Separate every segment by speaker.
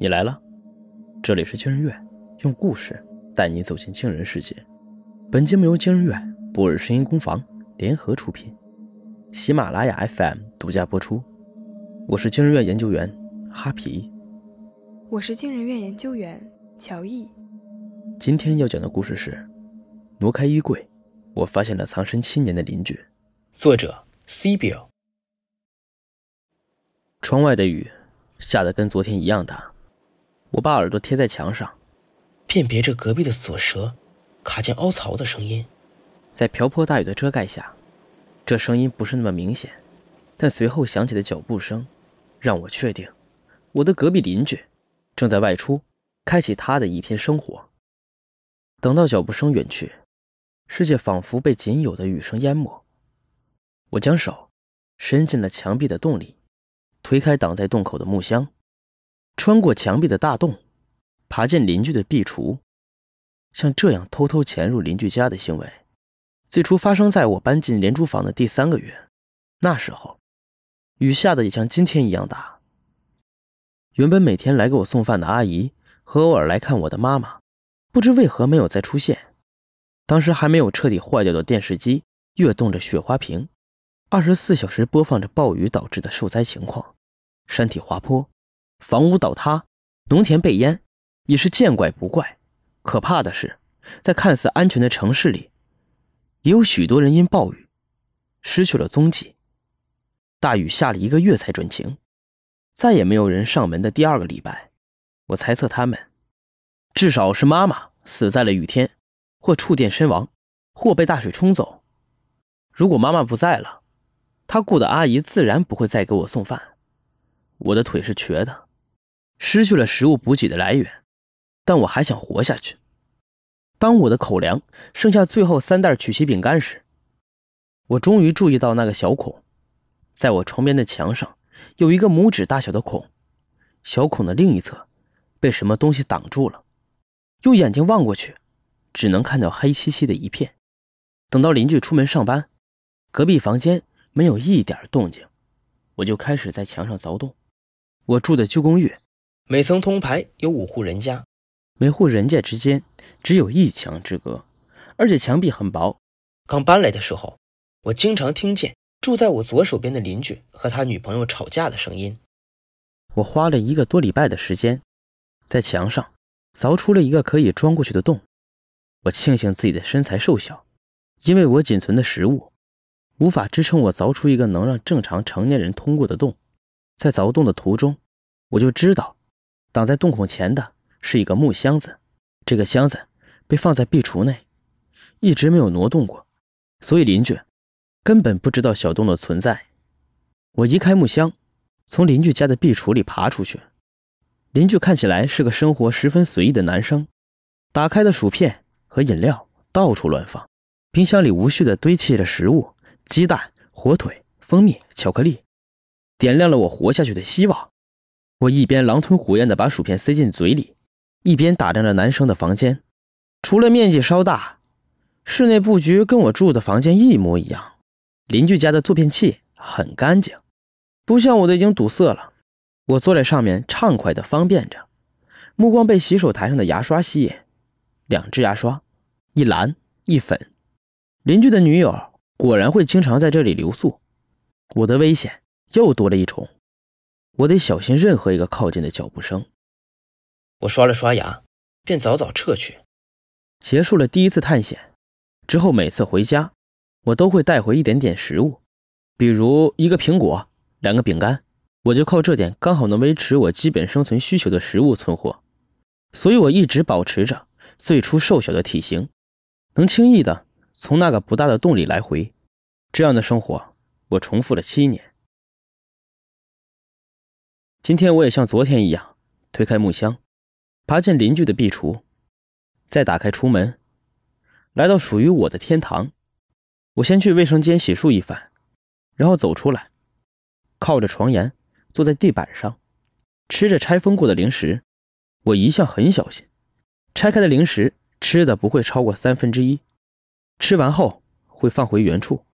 Speaker 1: 你来了，这里是惊人院，用故事带你走进惊人世界。本节目由惊人院、博尔声音工坊联合出品，喜马拉雅 FM 独家播出。我是惊人院研究员哈皮，
Speaker 2: 我是惊人院研究员乔毅。
Speaker 1: 今天要讲的故事是：挪开衣柜，我发现了藏身七年的邻居。作者 C 表。窗外的雨下得跟昨天一样大。我把耳朵贴在墙上，
Speaker 3: 辨别着隔壁的锁舌卡进凹槽的声音。
Speaker 1: 在瓢泼大雨的遮盖下，这声音不是那么明显，但随后响起的脚步声，让我确定，我的隔壁邻居正在外出，开启他的一天生活。等到脚步声远去，世界仿佛被仅有的雨声淹没。我将手伸进了墙壁的洞里，推开挡在洞口的木箱。穿过墙壁的大洞，爬进邻居的壁橱，像这样偷偷潜入邻居家的行为，最初发生在我搬进廉租房的第三个月。那时候，雨下的也像今天一样大。原本每天来给我送饭的阿姨和偶尔来看我的妈妈，不知为何没有再出现。当时还没有彻底坏掉的电视机跃动着雪花屏，二十四小时播放着暴雨导致的受灾情况，山体滑坡。房屋倒塌，农田被淹，已是见怪不怪。可怕的是，在看似安全的城市里，也有许多人因暴雨失去了踪迹。大雨下了一个月才转晴，再也没有人上门的第二个礼拜，我猜测他们，至少是妈妈死在了雨天，或触电身亡，或被大水冲走。如果妈妈不在了，她雇的阿姨自然不会再给我送饭。我的腿是瘸的。失去了食物补给的来源，但我还想活下去。当我的口粮剩下最后三袋曲奇饼干时，我终于注意到那个小孔，在我床边的墙上有一个拇指大小的孔，小孔的另一侧被什么东西挡住了。用眼睛望过去，只能看到黑漆漆的一片。等到邻居出门上班，隔壁房间没有一点动静，我就开始在墙上凿洞。我住的旧公寓。
Speaker 3: 每层通排有五户人家，
Speaker 1: 每户人家之间只有一墙之隔，而且墙壁很薄。
Speaker 3: 刚搬来的时候，我经常听见住在我左手边的邻居和他女朋友吵架的声音。
Speaker 1: 我花了一个多礼拜的时间，在墙上凿出了一个可以钻过去的洞。我庆幸自己的身材瘦小，因为我仅存的食物无法支撑我凿出一个能让正常成年人通过的洞。在凿洞的途中，我就知道。挡在洞口前的是一个木箱子，这个箱子被放在壁橱内，一直没有挪动过，所以邻居根本不知道小洞的存在。我移开木箱，从邻居家的壁橱里爬出去。邻居看起来是个生活十分随意的男生，打开的薯片和饮料到处乱放，冰箱里无序地堆砌着食物：鸡蛋、火腿、蜂蜜、巧克力，点亮了我活下去的希望。我一边狼吞虎咽地把薯片塞进嘴里，一边打量着男生的房间。除了面积稍大，室内布局跟我住的房间一模一样。邻居家的坐便器很干净，不像我的已经堵塞了。我坐在上面畅快地方便着，目光被洗手台上的牙刷吸引。两只牙刷，一蓝一粉。邻居的女友果然会经常在这里留宿。我的危险又多了一重。我得小心任何一个靠近的脚步声。
Speaker 3: 我刷了刷牙，便早早撤去。
Speaker 1: 结束了第一次探险之后，每次回家，我都会带回一点点食物，比如一个苹果、两个饼干。我就靠这点刚好能维持我基本生存需求的食物存活，所以我一直保持着最初瘦小的体型，能轻易的从那个不大的洞里来回。这样的生活，我重复了七年。今天我也像昨天一样，推开木箱，爬进邻居的壁橱，再打开橱门，来到属于我的天堂。我先去卫生间洗漱一番，然后走出来，靠着床沿坐在地板上，吃着拆封过的零食。我一向很小心，拆开的零食吃的不会超过三分之一，吃完后会放回原处。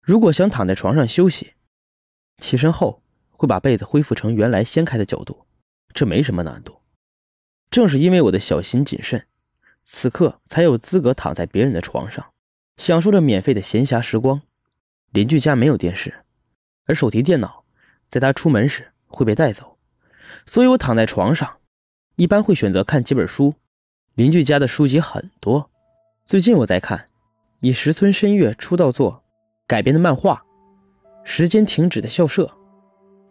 Speaker 1: 如果想躺在床上休息，起身后。会把被子恢复成原来掀开的角度，这没什么难度。正是因为我的小心谨慎，此刻才有资格躺在别人的床上，享受着免费的闲暇时光。邻居家没有电视，而手提电脑在他出门时会被带走，所以我躺在床上，一般会选择看几本书。邻居家的书籍很多，最近我在看以石村深月出道作改编的漫画《时间停止的校舍》，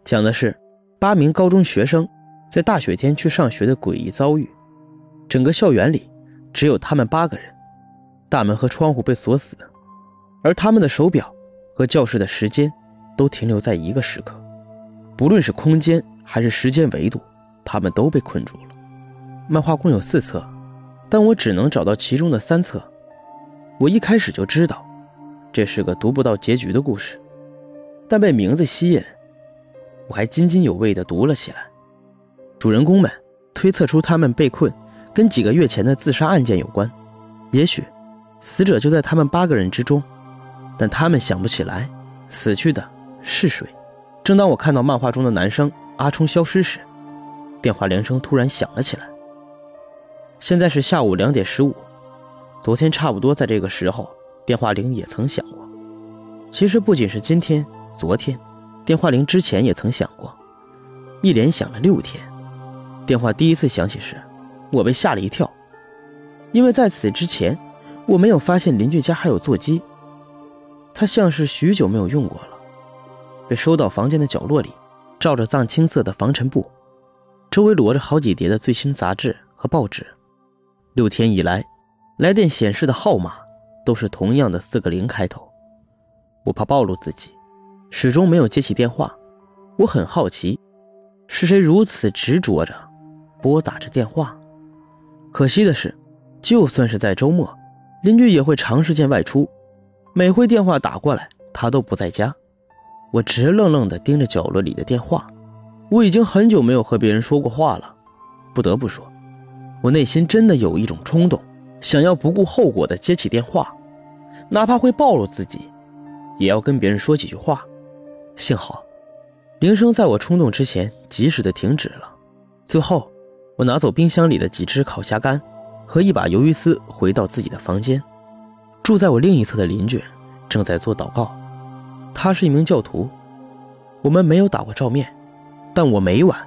Speaker 1: 讲的是八名高中学生在大雪天去上学的诡异遭遇。整个校园里只有他们八个人，大门和窗户被锁死，而他们的手表和教室的时间都停留在一个时刻，不论是空间还是时间维度，他们都被困住了。漫画共有四册。但我只能找到其中的三册。我一开始就知道，这是个读不到结局的故事，但被名字吸引，我还津津有味地读了起来。主人公们推测出他们被困跟几个月前的自杀案件有关，也许死者就在他们八个人之中，但他们想不起来死去的是谁。正当我看到漫画中的男生阿冲消失时，电话铃声突然响了起来。现在是下午两点十五，昨天差不多在这个时候，电话铃也曾响过。其实不仅是今天、昨天，电话铃之前也曾响过，一连响了六天。电话第一次响起时，我被吓了一跳，因为在此之前，我没有发现邻居家还有座机，它像是许久没有用过了，被收到房间的角落里，罩着藏青色的防尘布，周围摞着好几叠的最新杂志和报纸。六天以来，来电显示的号码都是同样的四个零开头。我怕暴露自己，始终没有接起电话。我很好奇，是谁如此执着着拨打着电话？可惜的是，就算是在周末，邻居也会长时间外出，每回电话打过来，他都不在家。我直愣愣地盯着角落里的电话。我已经很久没有和别人说过话了，不得不说。我内心真的有一种冲动，想要不顾后果的接起电话，哪怕会暴露自己，也要跟别人说几句话。幸好，铃声在我冲动之前及时的停止了。最后，我拿走冰箱里的几只烤虾干和一把鱿鱼丝，回到自己的房间。住在我另一侧的邻居正在做祷告，他是一名教徒。我们没有打过照面，但我每晚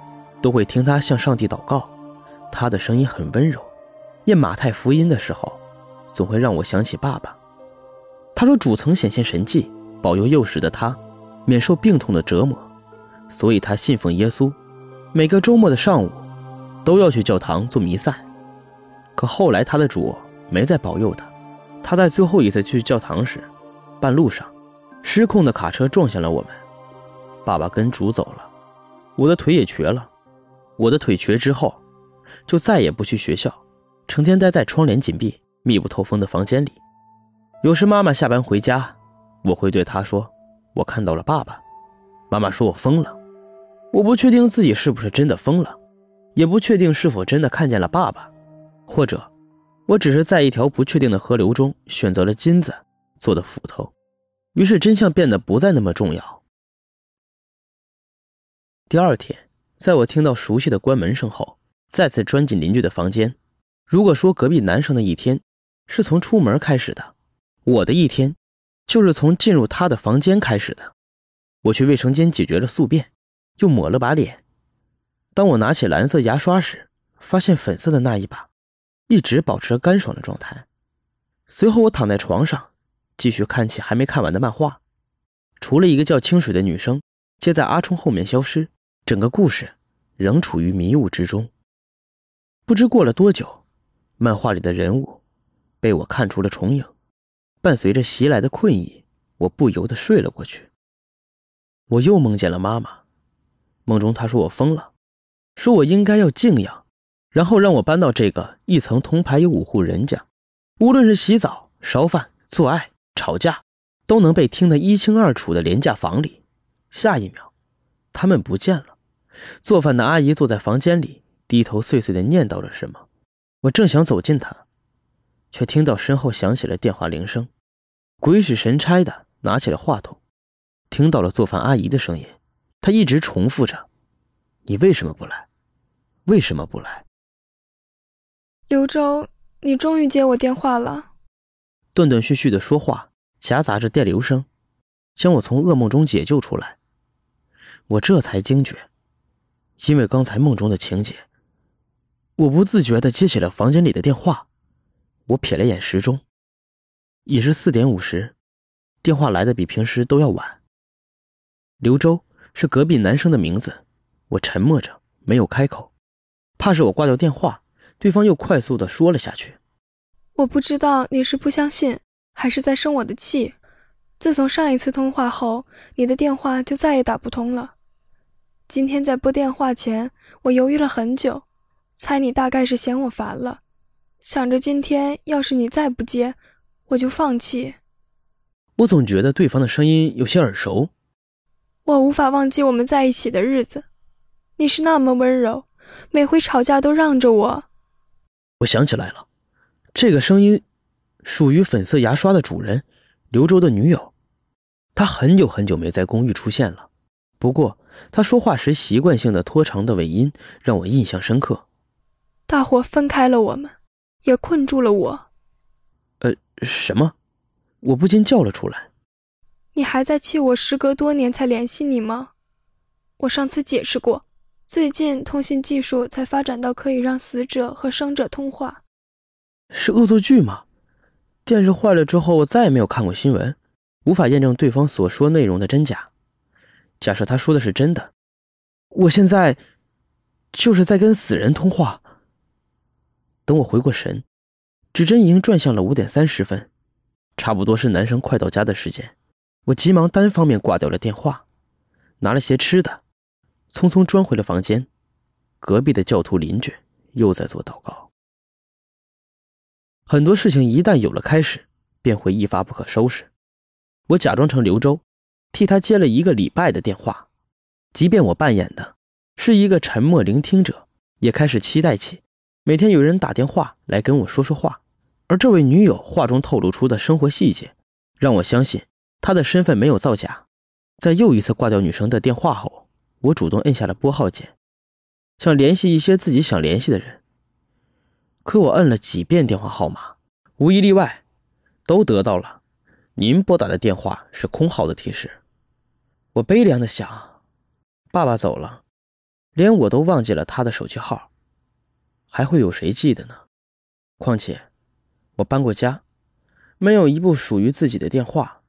Speaker 1: 都会听他向上帝祷告。他的声音很温柔，念马太福音的时候，总会让我想起爸爸。他说主曾显现神迹，保佑幼时的他免受病痛的折磨，所以他信奉耶稣，每个周末的上午都要去教堂做弥撒。可后来他的主没再保佑他，他在最后一次去教堂时，半路上失控的卡车撞向了我们，爸爸跟主走了，我的腿也瘸了，我的腿瘸之后。就再也不去学校，成天待在窗帘紧闭、密不透风的房间里。有时妈妈下班回家，我会对她说：“我看到了爸爸。”妈妈说我疯了。我不确定自己是不是真的疯了，也不确定是否真的看见了爸爸，或者我只是在一条不确定的河流中选择了金子做的斧头，于是真相变得不再那么重要。第二天，在我听到熟悉的关门声后。再次钻进邻居的房间。如果说隔壁男生的一天是从出门开始的，我的一天就是从进入他的房间开始的。我去卫生间解决了宿便，又抹了把脸。当我拿起蓝色牙刷时，发现粉色的那一把一直保持干爽的状态。随后，我躺在床上，继续看起还没看完的漫画。除了一个叫清水的女生接在阿冲后面消失，整个故事仍处于迷雾之中。不知过了多久，漫画里的人物被我看出了重影。伴随着袭来的困意，我不由得睡了过去。我又梦见了妈妈，梦中她说我疯了，说我应该要静养，然后让我搬到这个一层铜牌有五户人家，无论是洗澡、烧饭、做爱、吵架，都能被听得一清二楚的廉价房里。下一秒，他们不见了。做饭的阿姨坐在房间里。低头碎碎的念叨着什么，我正想走近她，却听到身后响起了电话铃声。鬼使神差的拿起了话筒，听到了做饭阿姨的声音，她一直重复着：“你为什么不来？为什么不来？
Speaker 2: 刘周，你终于接我电话了。
Speaker 1: 断断续续的说话，夹杂着电流声，将我从噩梦中解救出来。我这才惊觉，因为刚才梦中的情节，我不自觉的接起了房间里的电话。我瞥了眼时钟，已是四点五十，电话来的比平时都要晚。刘周是隔壁男生的名字，我沉默着没有开口，怕是我挂掉电话，对方又快速的说了下去。
Speaker 2: 我不知道你是不相信，还是在生我的气。自从上一次通话后，你的电话就再也打不通了。今天在拨电话前，我犹豫了很久，猜你大概是嫌我烦了，想着今天要是你再不接，我就放弃。
Speaker 1: 我总觉得对方的声音有些耳熟。
Speaker 2: 我无法忘记我们在一起的日子，你是那么温柔，每回吵架都让着我。
Speaker 1: 我想起来了。这个声音属于粉色牙刷的主人，刘周的女友。她很久很久没在公寓出现了，不过她说话时习惯性的拖长的尾音让我印象深刻。
Speaker 2: 大伙分开了我们，也困住了我。
Speaker 1: 呃，什么？我不禁叫了出来。
Speaker 2: 你还在气我时隔多年才联系你吗？我上次解释过，最近通信技术才发展到可以让死者和生者通话。
Speaker 1: 是恶作剧吗？电视坏了之后，我再也没有看过新闻，无法验证对方所说内容的真假。假设他说的是真的，我现在就是在跟死人通话。等我回过神，指针已经转向了五点三十分，差不多是男生快到家的时间。我急忙单方面挂掉了电话，拿了些吃的，匆匆钻回了房间。隔壁的教徒邻居又在做祷告。很多事情一旦有了开始，便会一发不可收拾。我假装成刘周，替他接了一个礼拜的电话，即便我扮演的是一个沉默聆听者，也开始期待起每天有人打电话来跟我说说话。而这位女友话中透露出的生活细节，让我相信她的身份没有造假。在又一次挂掉女生的电话后，我主动摁下了拨号键，想联系一些自己想联系的人。可我摁了几遍电话号码，无一例外，都得到了“您拨打的电话是空号”的提示。我悲凉的想：爸爸走了，连我都忘记了他的手机号，还会有谁记得呢？况且，我搬过家，没有一部属于自己的电话。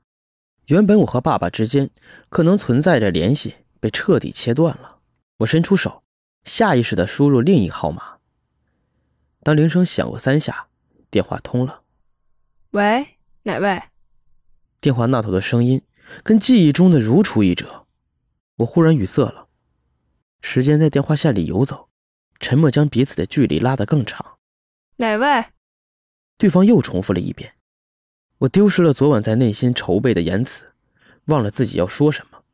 Speaker 1: 原本我和爸爸之间可能存在着联系，被彻底切断了。我伸出手，下意识地输入另一号码。当铃声响过三下，电话通了。
Speaker 2: 喂，哪位？
Speaker 1: 电话那头的声音跟记忆中的如出一辙。我忽然语塞了。时间在电话线里游走，沉默将彼此的距离拉得更长。
Speaker 2: 哪位？
Speaker 1: 对方又重复了一遍。我丢失了昨晚在内心筹备的言辞，忘了自己要说什么。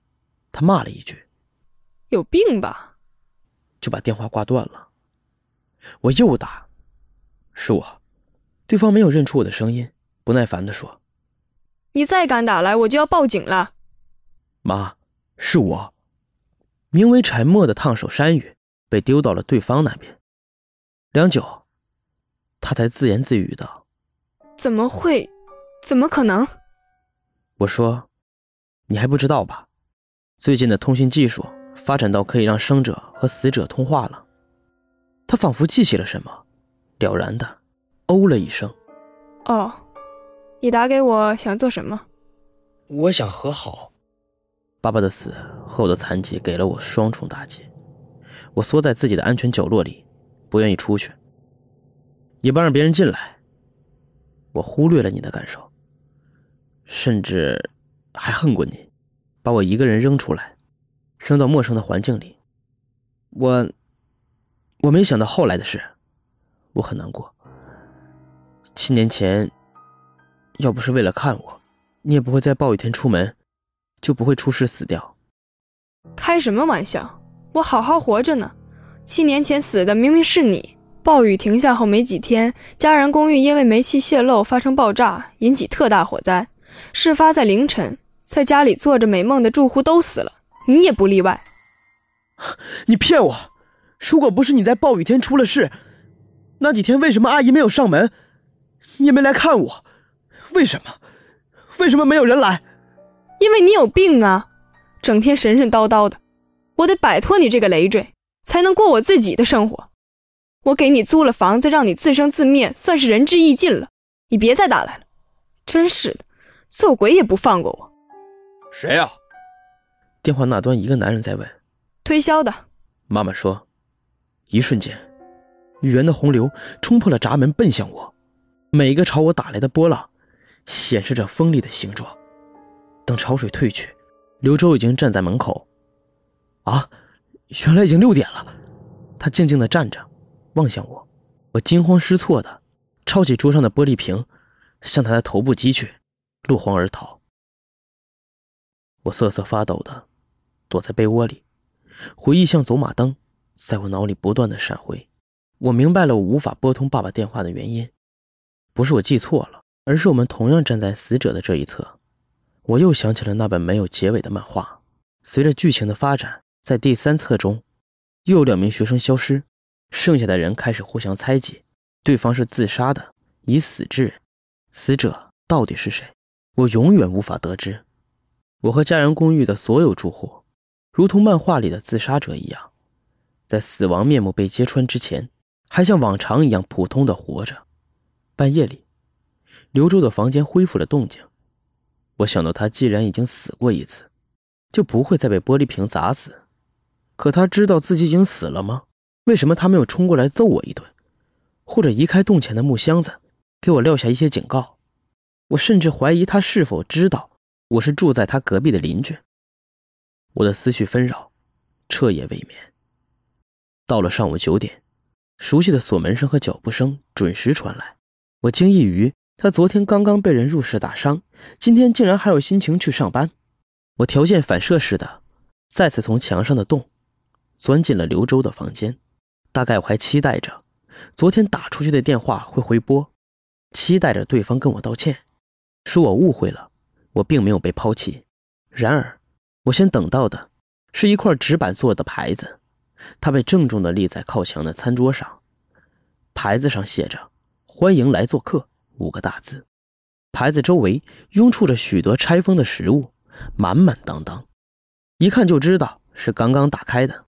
Speaker 1: 他骂了一句：“
Speaker 2: 有病吧？”
Speaker 1: 就把电话挂断了。我又打。是我，对方没有认出我的声音，不耐烦地说：“
Speaker 2: 你再敢打来，我就要报警了。”
Speaker 1: 妈，是我。名为沉默的烫手山芋被丢到了对方那边。良久，他才自言自语道：“
Speaker 2: 怎么会？怎么可能？”
Speaker 1: 我说：“你还不知道吧？最近的通信技术发展到可以让生者和死者通话了。”他仿佛记起了什么。了然的，哦了一声。
Speaker 2: 哦，你打给我想做什么？
Speaker 3: 我想和好。
Speaker 1: 爸爸的死和我的残疾给了我双重打击。我缩在自己的安全角落里，不愿意出去，也不让别人进来。我忽略了你的感受，甚至还恨过你，把我一个人扔出来，扔到陌生的环境里。我，我没想到后来的事。我很难过。七年前，要不是为了看我，你也不会在暴雨天出门，就不会出事死掉。
Speaker 2: 开什么玩笑！我好好活着呢。七年前死的明明是你。暴雨停下后没几天，家人公寓因为煤气泄漏发生爆炸，引起特大火灾。事发在凌晨，在家里做着美梦的住户都死了，你也不例外。
Speaker 1: 你骗我！
Speaker 4: 如果不是你在暴雨天出了事，那几天为什么阿姨没有上门？你也没来看我，为什么？为什么没有人来？
Speaker 2: 因为你有病啊，整天神神叨叨的。我得摆脱你这个累赘，才能过我自己的生活。我给你租了房子，让你自生自灭，算是仁至义尽了。你别再打来了，真是的，做鬼也不放过我。
Speaker 4: 谁呀？
Speaker 1: 电话那端一个男人在问。
Speaker 2: 推销的。
Speaker 1: 妈妈说。一瞬间，语言的洪流冲破了闸门，奔向我。每一个朝我打来的波浪，显示着锋利的形状。等潮水退去，刘周已经站在门口。啊，原来已经六点了。他静静地站着，望向我。我惊慌失措地抄起桌上的玻璃瓶，向他的头部击去，落荒而逃。我瑟瑟发抖地躲在被窝里，回忆像走马灯。在我脑里不断的闪回，我明白了我无法拨通爸爸电话的原因，不是我记错了，而是我们同样站在死者的这一侧。我又想起了那本没有结尾的漫画，随着剧情的发展，在第三册中，又两名学生消失，剩下的人开始互相猜忌，对方是自杀的，以死之人，死者到底是谁？我永远无法得知。我和家人公寓的所有住户，如同漫画里的自杀者一样。在死亡面目被揭穿之前，还像往常一样普通的活着。半夜里，刘周的房间恢复了动静。我想到他既然已经死过一次，就不会再被玻璃瓶砸死。可他知道自己已经死了吗？为什么他没有冲过来揍我一顿，或者移开洞前的木箱子，给我撂下一些警告？我甚至怀疑他是否知道我是住在他隔壁的邻居。我的思绪纷扰，彻夜未眠。到了上午九点，熟悉的锁门声和脚步声准时传来。我惊异于他昨天刚刚被人入室打伤，今天竟然还有心情去上班。我条件反射似的，再次从墙上的洞钻进了刘周的房间。大概我还期待着昨天打出去的电话会回拨，期待着对方跟我道歉，说我误会了，我并没有被抛弃。然而，我先等到的是一块纸板做的牌子。他被郑重地立在靠墙的餐桌上，牌子上写着“欢迎来做客”五个大字。牌子周围拥簇着许多拆封的食物，满满当当，一看就知道是刚刚打开的，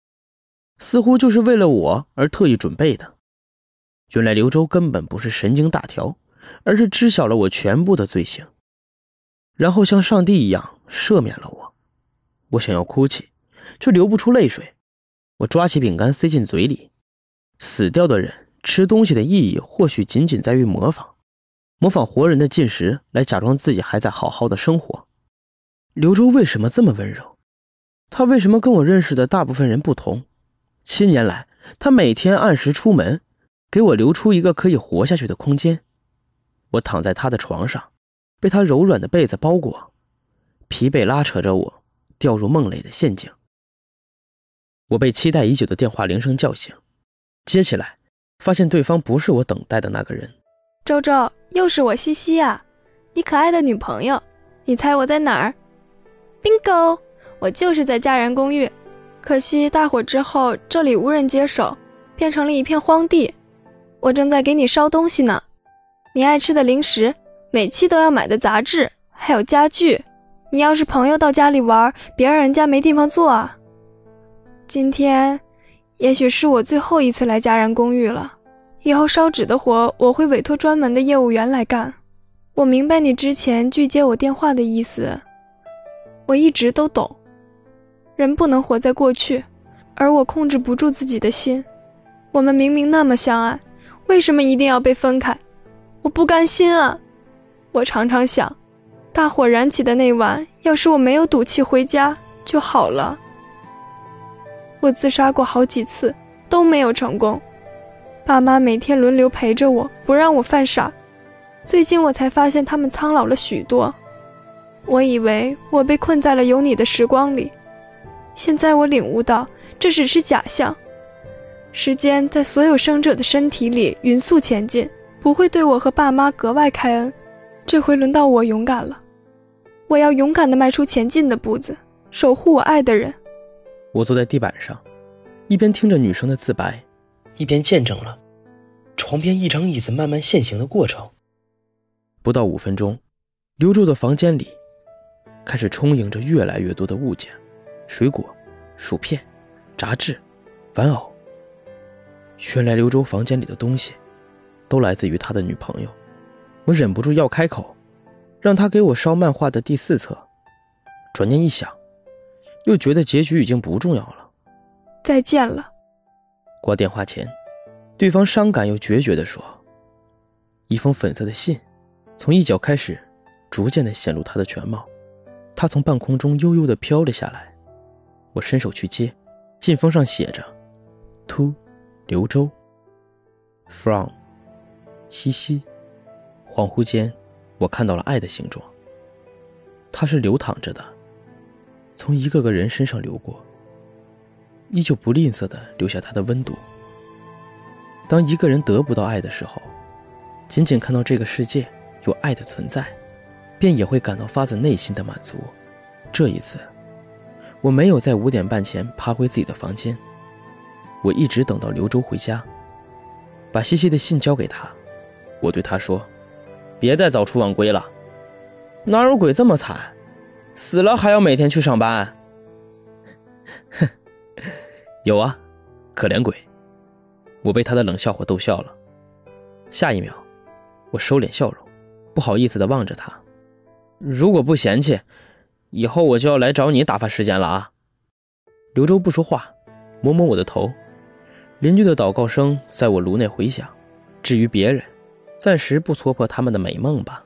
Speaker 1: 似乎就是为了我而特意准备的。原来刘周根本不是神经大条，而是知晓了我全部的罪行，然后像上帝一样赦免了我。我想要哭泣，却流不出泪水。我抓起饼干塞进嘴里。死掉的人吃东西的意义或许仅仅在于模仿，模仿活人的进食来假装自己还在好好的生活。刘周为什么这么温柔？他为什么跟我认识的大部分人不同？七年来，他每天按时出门，给我留出一个可以活下去的空间。我躺在他的床上，被他柔软的被子包裹，疲惫拉扯着我掉入梦里的陷阱。我被期待已久的电话铃声叫醒，接起来，发现对方不是我等待的那个人。
Speaker 2: 周周，又是我西西啊，你可爱的女朋友。你猜我在哪儿？bingo，我就是在佳人公寓。可惜大火之后，这里无人接手，变成了一片荒地。我正在给你烧东西呢，你爱吃的零食，每期都要买的杂志，还有家具。你要是朋友到家里玩，别让人家没地方坐啊。今天，也许是我最后一次来家然公寓了。以后烧纸的活，我会委托专门的业务员来干。我明白你之前拒接我电话的意思，我一直都懂。人不能活在过去，而我控制不住自己的心。我们明明那么相爱，为什么一定要被分开？我不甘心啊！我常常想，大火燃起的那晚，要是我没有赌气回家就好了。我自杀过好几次，都没有成功。爸妈每天轮流陪着我，不让我犯傻。最近我才发现他们苍老了许多。我以为我被困在了有你的时光里，现在我领悟到这只是假象。时间在所有生者的身体里匀速前进，不会对我和爸妈格外开恩。这回轮到我勇敢了，我要勇敢地迈出前进的步子，守护我爱的人。
Speaker 1: 我坐在地板上，一边听着女生的自白，
Speaker 3: 一边见证了床边一张椅子慢慢现形的过程。
Speaker 1: 不到五分钟，刘柱的房间里开始充盈着越来越多的物件：水果、薯片、杂志、玩偶。原来刘周房间里的东西都来自于他的女朋友。我忍不住要开口，让他给我烧漫画的第四册。转念一想，又觉得结局已经不重要了。
Speaker 2: 再见了。
Speaker 1: 挂电话前，对方伤感又决绝地说：“一封粉色的信。”从一角开始，逐渐的显露他的全貌。他从半空中悠悠的飘了下来，我伸手去接，信封上写着：“To，刘周。From，西西。”恍惚间，我看到了爱的形状。它是流淌着的，从一个个人身上流过，依旧不吝啬的留下它的温度。当一个人得不到爱的时候，仅仅看到这个世界。有爱的存在，便也会感到发自内心的满足。这一次，我没有在五点半前爬回自己的房间，我一直等到刘周回家，把西西的信交给他。我对他说：“别再早出晚归了，哪有鬼这么惨，死了还要每天去上班？”哼，有啊，可怜鬼！我被他的冷笑话逗笑了。下一秒，我收敛笑容。不好意思的望着他，如果不嫌弃，以后我就要来找你打发时间了啊。刘周不说话，摸摸我的头，邻居的祷告声在我颅内回响。至于别人，暂时不戳破他们的美梦吧。